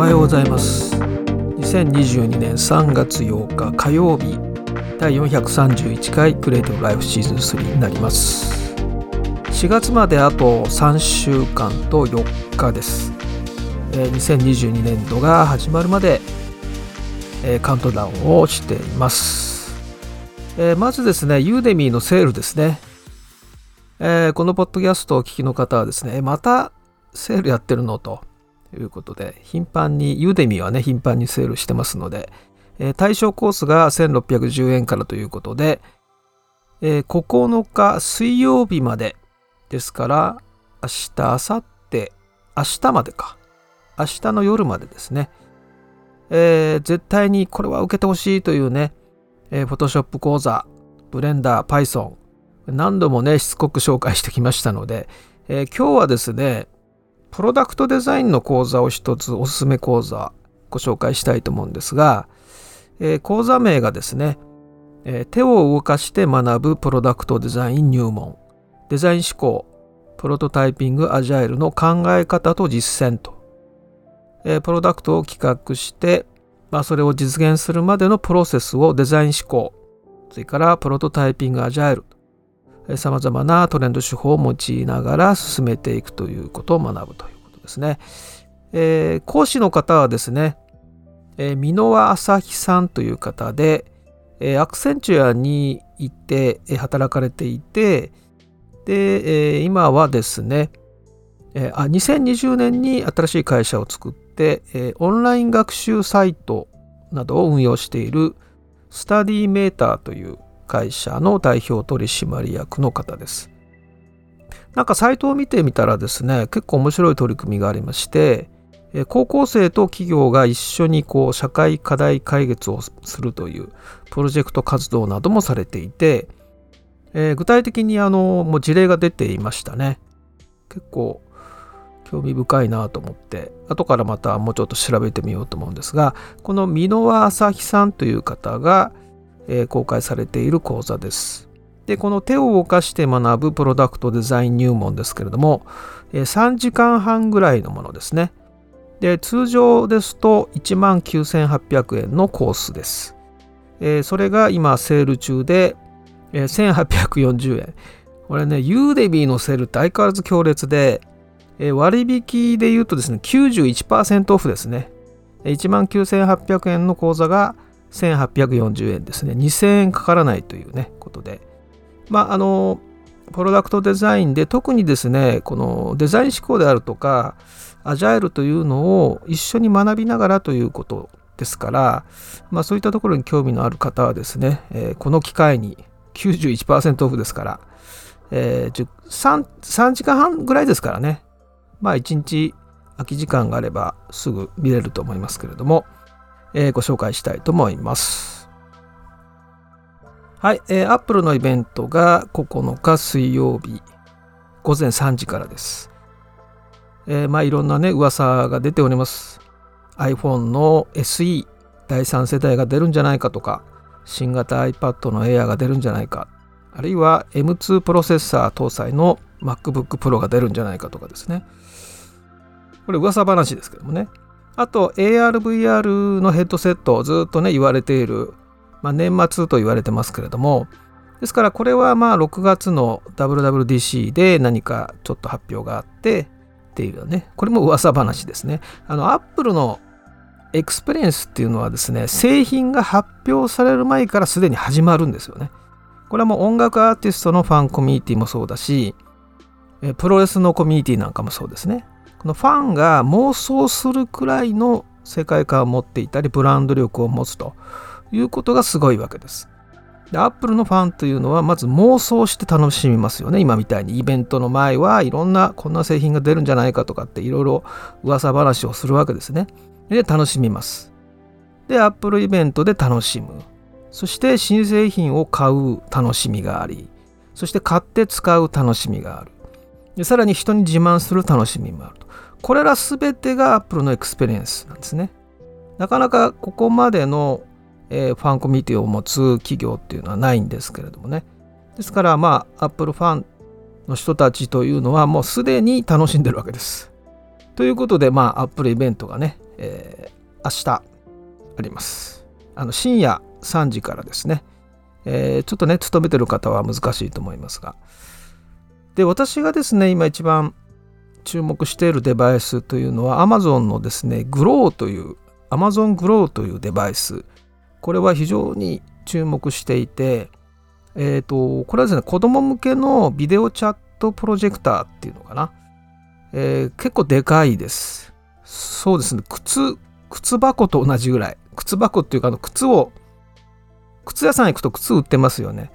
おはようございます。2022年3月8日火曜日第431回クリエイティブライフシーズン3になります。4月まであと3週間と4日です。2022年度が始まるまでカウントダウンをしています。まずですねユーデミーのセールですね。このポッドキャストをお聞きの方はですねまたセールやってるのと。ということで、頻繁に、ユーデミはね、頻繁にセールしてますので、えー、対象コースが1610円からということで、えー、9日水曜日までですから、明日、明後日、明日までか。明日の夜までですね。えー、絶対にこれは受けてほしいというね、えー、Photoshop 講座、ブレンダー、Python、何度もね、しつこく紹介してきましたので、えー、今日はですね、プロダクトデザインの講座を一つおすすめ講座ご紹介したいと思うんですが、えー、講座名がですね、えー、手を動かして学ぶプロダクトデザイン入門。デザイン思考プロトタイピングアジャイルの考え方と実践と、えー、プロダクトを企画して、まあ、それを実現するまでのプロセスをデザイン思考それからプロトタイピングアジャイルさまざまなトレンド手法を用いながら進めていくということを学ぶということですね。えー、講師の方はですね、えー、箕輪朝日さんという方で、えー、アクセンチュアに行って、えー、働かれていて、で、えー、今はですね、えー、あ2020年に新しい会社を作って、えー、オンライン学習サイトなどを運用しているスタディメーターという会社の代表取締役の方です。なんかサイトを見てみたらですね、結構面白い取り組みがありまして、高校生と企業が一緒にこう社会課題解決をするというプロジェクト活動などもされていて、えー、具体的にあのもう事例が出ていましたね。結構興味深いなと思って後からまたもうちょっと調べてみようと思うんですがこの箕輪朝日さんという方が、え、公開されている講座です。で、この手を動かして学ぶプロダクトデザイン入門ですけれども、えー、3時間半ぐらいのものですね。で、通常ですと19,800円のコースです。え、それが今セール中で、えー、1840円。これね、ユーデビーのセールって相変わらず強烈で、え、割引で言うとですね、91%オフですね。19,800円の講座が1840円ですね。2000円かからないというね、ことで。まあ、あの、プロダクトデザインで特にですね、このデザイン思考であるとか、アジャイルというのを一緒に学びながらということですから、まあ、そういったところに興味のある方はですね、えー、この機会に91%オフですから、えー、3, 3時間半ぐらいですからね、まあ1日空き時間があればすぐ見れると思いますけれども、え、ご紹介したいと思います。はい、えー、Apple のイベントが9日水曜日午前3時からです。えー、まあいろんなね噂が出ております。iPhone の SE 第3世代が出るんじゃないかとか新型 iPad の Air が出るんじゃないかあるいは M2 プロセッサー搭載の MacBook Pro が出るんじゃないかとかですねこれ噂話ですけどもねあと ARVR のヘッドセットずっとね言われている、まあ、年末と言われてますけれどもですからこれはまあ6月の WWDC で何かちょっと発表があってっていうねこれも噂話ですね。あの Apple のエクスペリエンスっていうのはですね製品が発表される前からすでに始まるんですよね。これはもう音楽アーティストのファンコミュニティもそうだしプロレスのコミュニティなんかもそうですね。このファンが妄想するくらいの世界観を持っていたりブランド力を持つということがすごいわけです。で、アップルのファンというのはまず妄想して楽しみますよね。今みたいにイベントの前はいろんなこんな製品が出るんじゃないかとかっていろいろ噂話をするわけですね。で、楽しみます。で、アップルイベントで楽しむ。そして新製品を買う楽しみがあり、そして買って使う楽しみがある。でさらに人に自慢する楽しみもあると。これら全てが Apple のエクスペリエンスなんですね。なかなかここまでの、え、ファンコミュニティを持つ企業っていうのはないんですけれどもね。ですからまあ Apple ファンの人たちというのはもうすでに楽しんでるわけです。ということでまあ Apple イベントがね、えー、明日あります。あの深夜3時からですね、えー、ちょっとね、勤めてる方は難しいと思いますが。で、私がですね、今一番注目しているデバイスというのは Amazon のですね、Grow という、Amazon Grow というデバイス。これは非常に注目していて、え、ー、と、これはですね、子供向けのビデオチャットプロジェクターっていうのかな。えー、結構でかいです。そうですね、靴、靴箱と同じぐらい。靴箱っていうか、あの靴を靴屋さん行くと靴売ってますよね。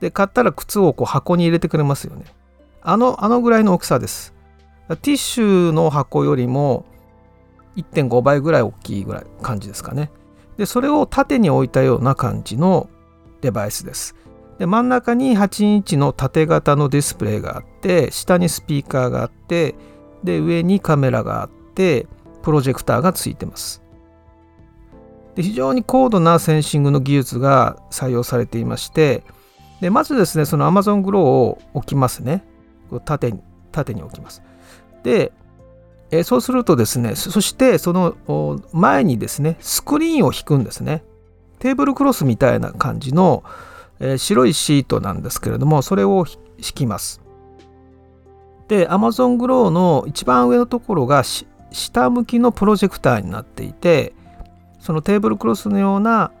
で、買ったら靴をこう箱に入れてくれますよね。あの、あのぐらいの大きさです。ティッシュの箱よりも1.5倍ぐらい大きいぐらい感じですかね。で、それを縦に置いたような感じのデバイスです。で、真ん中に8インチの縦型のディスプレイがあって、下にスピーカーがあって、で、上にカメラがあって、プロジェクターがついてます。で非常に高度なセンシングの技術が採用されていましてでまずですねその Amazon Grow を置きますね縦に縦に置きますでえそうするとですねそしてその前にですねスクリーンを引くんですね。テーブルクロスみたいな感じの、え白いシートなんですけれどもそれを引きます。で Amazon Grow の一番上のところが下向きのプロジェクターになっていてそのテーブルクロスのような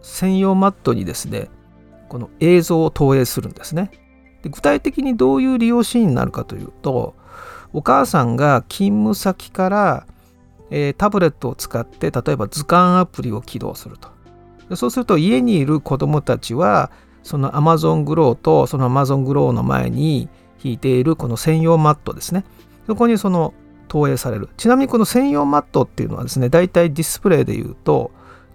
専用マットにですねこの映像を投影するんですね。で具体的にどういう利用シーンになるかというとお母さんが勤務先から、えー、タブレットを使って例えば図鑑アプリを起動すると。そうすると家にいる子どもたちはその Amazon Grow とその Amazon Grow の前に引いているこの専用マットですね。そこにその投影される。ちなみにこの専用マットっていうのはですねだいたいディスプレイでいうと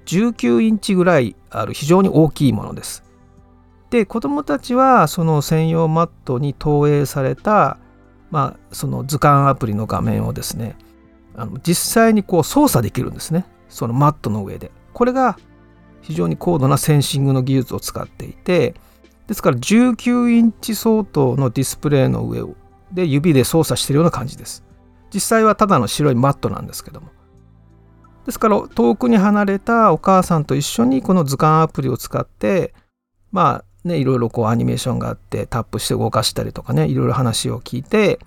19インチぐらいある非常に大きいものです。で子どもたちはその専用マットに投影された、まあ、その図鑑アプリの画面をですねあの実際にこう操作できるんですね。そのマットの上で。これが非常に高度なセンシングの技術を使っていてですから19インチ相当のディスプレイの上で指で操作してるような感じです。実際はただの白いマットなんですけども。ですから遠くに離れたお母さんと一緒にこの図鑑アプリを使ってまあねいろいろこうアニメーションがあってタップして動かしたりとかねいろいろ話を聞いて、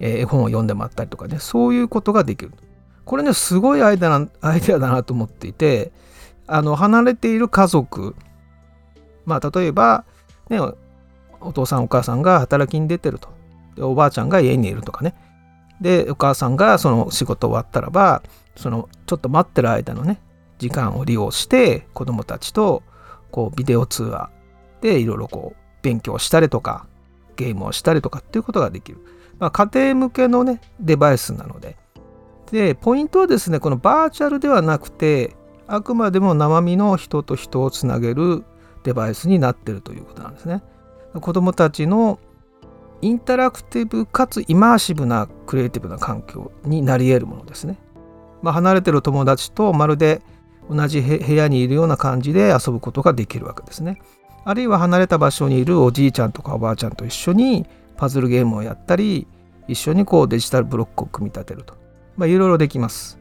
えー、絵本を読んでもらったりとかねそういうことができる。これねすごいアイデアなアイデアだなと思っていてあの離れている家族まあ例えばねお父さんお母さんが働きに出てると。おばあちゃんが家にいるとかね。でお母さんがその仕事終わったらばそのちょっと待ってる間のね時間を利用して子供たちとこうビデオ通話でいろいろこう勉強したりとかゲームをしたりとかっていうことができる、まあ、家庭向けのねデバイスなのででポイントはですねこのバーチャルではなくてあくまでも生身の人と人をつなげるデバイスになってるということなんですね子供たちのインタラクティブかつイマーシブなクリエイティブな環境になり得るものですね。まあ、離れてる友達とまるで同じ部屋にいるような感じで遊ぶことができるわけですね。あるいは離れた場所にいるおじいちゃんとかおばあちゃんと一緒にパズルゲームをやったり一緒にこうデジタルブロックを組み立てると。まあいろいろできます。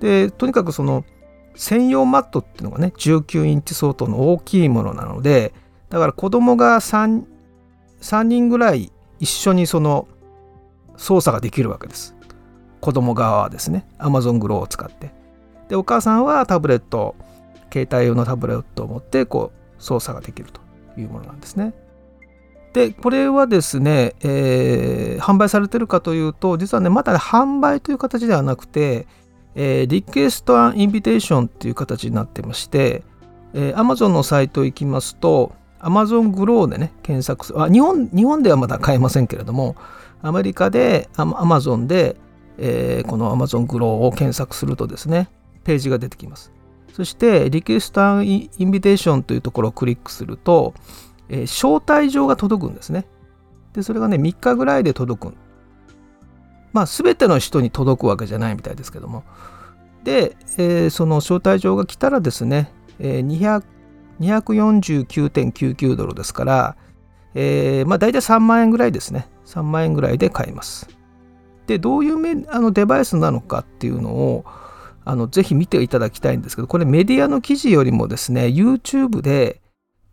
で、とにかくその専用マットっていうのがね19インチ相当の大きいものなのでだから子供が 3, 3人ぐらい一緒にその操作ができるわけです。子供側はですね、Amazon Grow を使って。で、お母さんはタブレット、携帯用のタブレットを持ってこう操作ができるというものなんですね。で、これはですね、えー、販売されてるかというと、実はね、まだ、ね、販売という形ではなくて、えー、リクエストアンインビテーションっていう形になってまして、えー、Amazon のサイト行きますと、Amazon Grow でね、検索する。あ日本日本ではまだ買えませんけれども、アメリカで Amazon で、えー、この Amazon Grow を検索するとですね、ページが出てきます。そして、リクエストインビテーションというところをクリックすると、えー、招待状が届くんですね。で、それがね、3日ぐらいで届く。まあ、すべての人に届くわけじゃないみたいですけども。で、えー、その招待状が来たらですね、えー、249.99ドルですから、えー、まあ大体3万円ぐらいですね。3万円ぐらいで買えます。で、どういうあのデバイスなのかっていうのを、あのぜひ見ていただきたいんですけどこれメディアの記事よりもですね YouTube で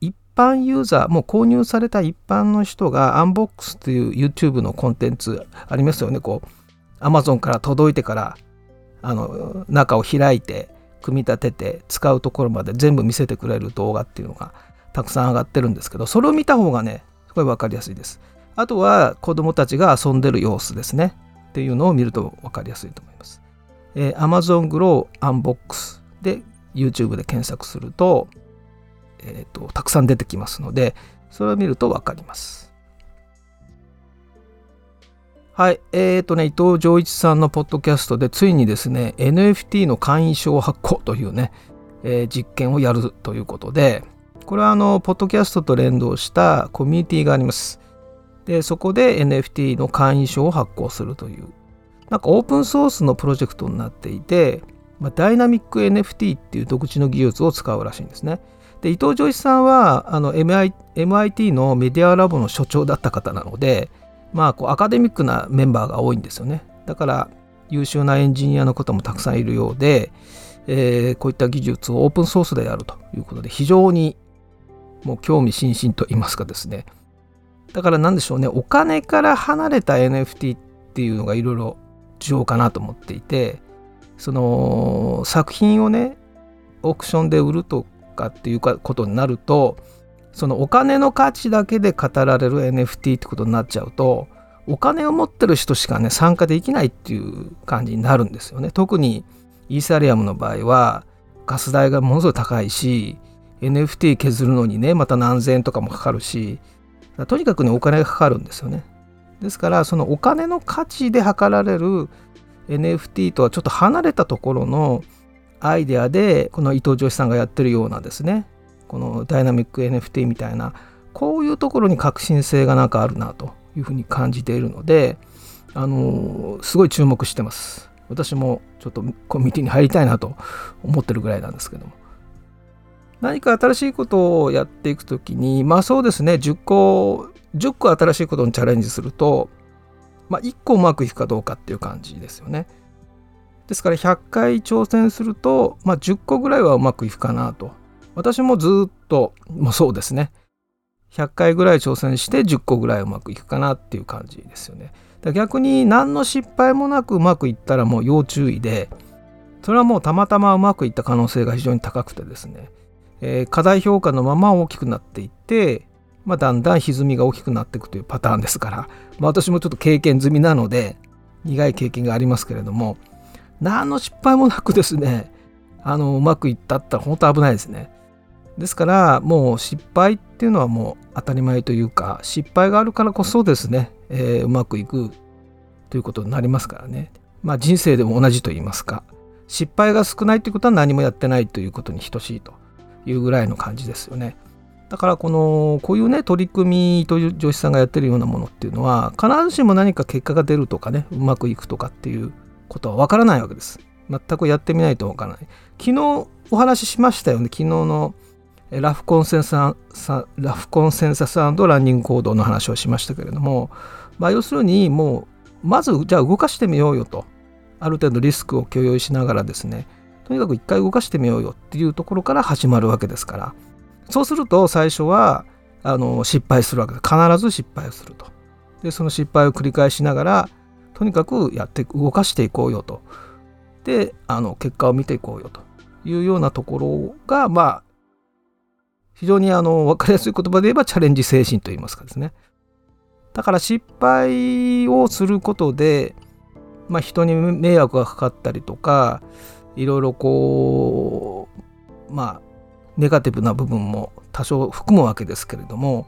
一般ユーザーもう購入された一般の人がアンボックスという YouTube のコンテンツありますよね。こう Amazon から届いてからあの中を開いて組み立てて使うところまで全部見せてくれる動画っていうのがたくさん上がってるんですけどそれを見た方がねすごい分かりやすいです。あとは子供たちが遊んでる様子ですね。っていうのを見ると分かりやすいと思います、えー、Amazon Grow Unbox で YouTube で検索すると,、えーと、たくさん出てきますのでそれを見ると分かりますはい。えっ、ー、とね、伊藤浄一さんのポッドキャストでついにですね、NFT の会員証発行というね、えー、実験をやるということで、これはあの、ポッドキャストと連動したコミュニティがあります。で、そこで NFT の会員証を発行するという、なんかオープンソースのプロジェクトになっていて、まあ、ダイナミック NFT っていう独自の技術を使うらしいんですね。で、伊藤浄一さんはあの MIT のメディアラボの所長だった方なので、まあこうアカデミックなメンバーが多いんですよね。だから優秀なエンジニアの方もたくさんいるようで、えー、こういった技術をオープンソースでやるということで非常にもう興味津々と言いますかですね。だから何でしょうね。お金から離れた NFT っていうのがいろいろ重要かなと思っていてその作品をねオークションで売るとかっていうことになるとそのお金の価値だけで語られる NFT ってことになっちゃうとお金を持ってる人しかね参加できないっていう感じになるんですよね。特にイーサリアムの場合はガス代がものすごい高いし NFT 削るのにねまた何千円とかもかかるしとにかくねお金がかかるんですよね。ですからそのお金の価値で測られる NFT とはちょっと離れたところのアイデアでこの伊藤女子さんがやってるようなですねこのダイナミック NFT みたいなこういうところに革新性がなんかあるなというふうに感じているのであのすごい注目してます。私もちょっとコミュニティに入りたいなと思ってるぐらいなんですけども。何か新しいことをやっていくときにまあそうですね10個10個新しいことにチャレンジするとまあ1個うまくいくかどうかっていう感じですよねですから100回挑戦すると、まあ、10個ぐらいはうまくいくかなと私もずっと、もうそうですね。100回ぐらい挑戦して10個ぐらいうまくいくかなっていう感じですよね。逆に何の失敗もなくうまくいったらもう要注意で、それはもうたまたまうまくいった可能性が非常に高くてですね、えー、課題評価のまま大きくなっていって、まあ、だんだん歪みが大きくなっていくというパターンですから、まあ、私もちょっと経験済みなので苦い経験がありますけれども。何の失敗もなくですねあのうまくいったったら本当危ないですね。ですからもう失敗っていうのはもう当たり前というか失敗があるからこそですね、えー、うまくいくということになりますからね。まあ人生でも同じと言いますか。失敗が少ないということは何もやってないということに等しいというぐらいの感じですよね。だからこのこういうね取り組みという女子さんがやってるようなものっていうのは必ずしも何か結果が出るとかねうまくいくとかっていうことはわからないわけです。全くやってみないとわからない。昨日お話ししましたよね。昨日のラフコンセンサスラフコンセンサスランニング行動の話をしましたけれども、まあ、要するにもうまずじゃあ動かしてみようよと。ある程度リスクを許容しながらですねとにかく一回動かしてみようよっていうところから始まるわけですから。そうすると最初はあの失敗するわけです必ず失敗をすると。でその失敗を繰り返しながらとにかくやって動かしていこうよと。であの結果を見ていこうよと。いうようなところがまあ非常にあの分かりやすい言葉で言えばチャレンジ精神といいますかですね。だから失敗をすることで、まあ、人に迷惑がかかったりとかいろいろこうまあネガティブな部分も多少含むわけですけれども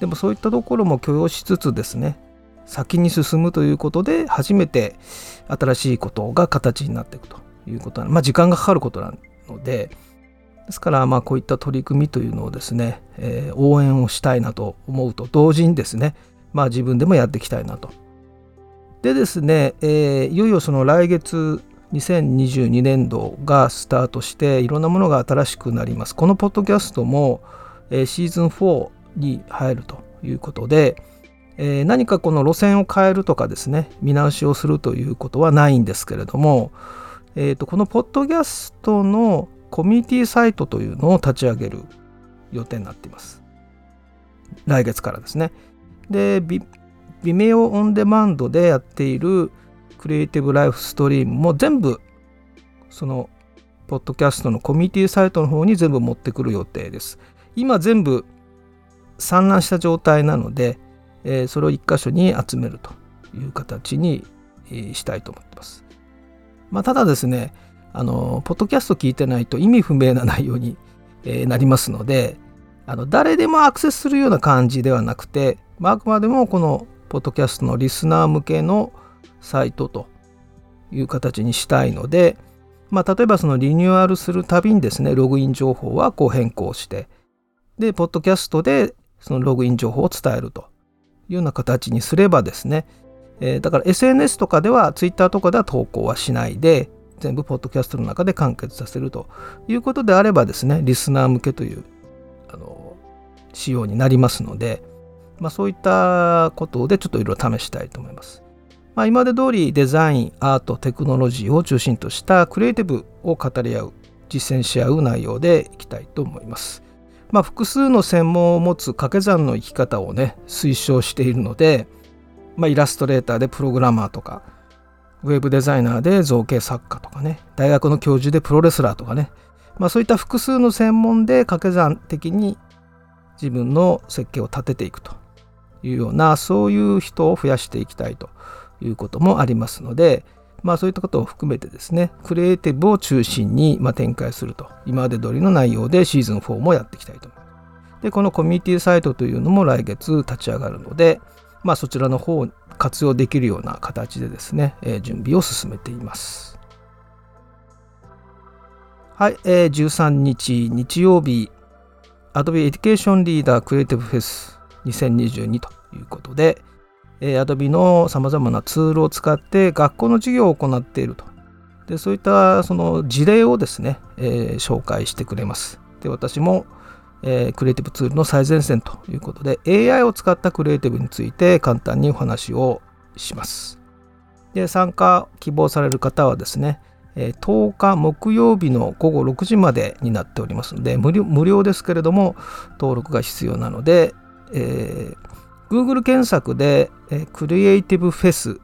でもそういったところも許容しつつですね先に進むということで初めて新しいことが形になっていくということはまあ時間がかかることなのでですからまあこういった取り組みというのをですね、えー、応援をしたいなと思うと同時にですねまあ自分でもやっていきたいなと。でですね、えー、いよいよその来月2022年度がスタートしていろんなものが新しくなります。このポッドキャストも、えー、シーズン4に入るということで、えー、何かこの路線を変えるとかですね見直しをするということはないんですけれどもえーと、このポッドキャストのコミュニティサイトというのを立ち上げる予定になっています。来月からですね。で、微妙オンデマンドでやっているクリエイティブライフストリームも全部そのポッドキャストのコミュニティサイトの方に全部持ってくる予定です。今全部散乱した状態なので、えー、それを一箇所に集めるという形に、えー、したいと思ってます。まあ、ただですね、あの、ポッドキャスト聞いてないと意味不明な内容に、えー、なりますので、あの誰でもアクセスするような感じではなくて、まあ、あくまでもこのポッドキャストのリスナー向けのサイトという形にしたいので、まあ、例えばそのリニューアルするたびにですね、ログイン情報はこう変更して、で、ポッドキャストでそのログイン情報を伝えるというような形にすればですね、えー、だから SNS とかでは、Twitter とかでは投稿はしないで、全部ポッドキャストの中で完結させるということであればですね、リスナー向けというあの仕様になりますので、まあ、そういったことでちょっといろいろ試したいと思います。まあ、今まで通りデザイン、アート、テクノロジーを中心としたクリエイティブを語り合う、実践し合う内容でいきたいと思います。まあ、複数の専門を持つ掛け算の生き方をね、推奨しているので、まあ、イラストレーターでプログラマーとか、ウェブデザイナーで造形作家とかね、大学の教授でプロレスラーとかね、まあ、そういった複数の専門で掛け算的に自分の設計を立てていくというような、そういう人を増やしていきたいということもありますので、まあそういったことを含めてですね、クリエイティブを中心にま展開すると、今まで通りの内容でシーズン4もやっていきたいと思います。で、このコミュニティサイトというのも来月立ち上がるので、まあそちらの方を活用できるような形でですね、え、準備を進めています。はい、えー、13日日曜日、Adobe Education Leader Creative Fest 2022ということで、えー、Adobe のさまざまなツールを使って学校の授業を行っていると。でそういったその事例をですね、えー、紹介してくれます。で私も、えー、クリエイティブツールの最前線ということで AI を使ったクリエイティブについて簡単にお話をします。で参加希望される方はですね、え、10日木曜日の午後6時までになっておりますので無料無料ですけれども登録が必要なので、えー Google 検索で、えクリエイティブフェス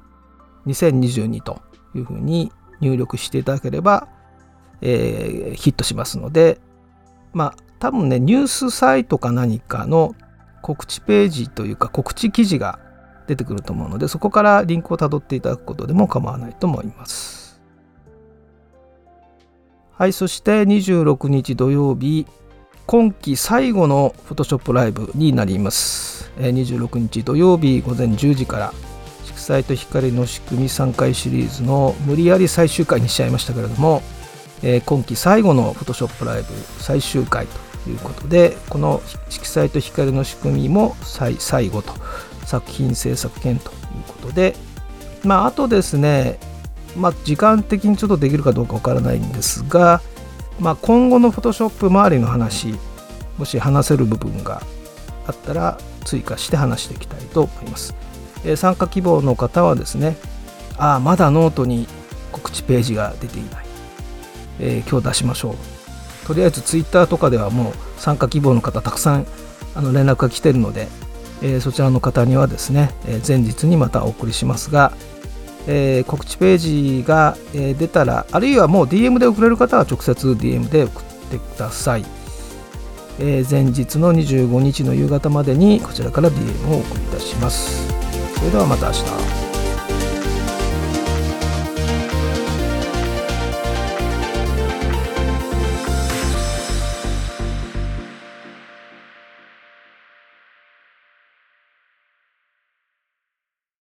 2022というふうに入力していただければ、えー、ヒットしますので、まあ、多分ね、ニュースサイトか何かの告知ページというか告知記事が出てくると思うので、そこからリンクをたどっていただくことでも構わないと思います。はい、そして26日土曜日、今季最後の Photoshop ライブになります。26日土曜日午前10時から色彩と光の仕組み3回シリーズの無理やり最終回にしちゃいましたけれども、え、今季最後の Photoshop ライブ最終回ということでこの色彩と光の仕組みも最後と作品制作権ということでまああとですねまあ時間的にちょっとできるかどうかわからないんですが、まあ、今後の Photoshop 周りの話もし話せる部分があったら追加して話していきたいと思います。え、参加希望の方はですね、ああ、まだノートに告知ページが出ていない。えー、今日出しましょう。とりあえずツイッターとかではもう参加希望の方たくさんあの連絡が来てるので、えー、そちらの方にはですね、え前日にまたお送りしますが、えー、告知ページが、え出たら、あるいはもう DM で送れる方は直接 DM で送ってください。えー、前日の25日の夕方までにこちらから DM をお送りいたします。それではまた明日。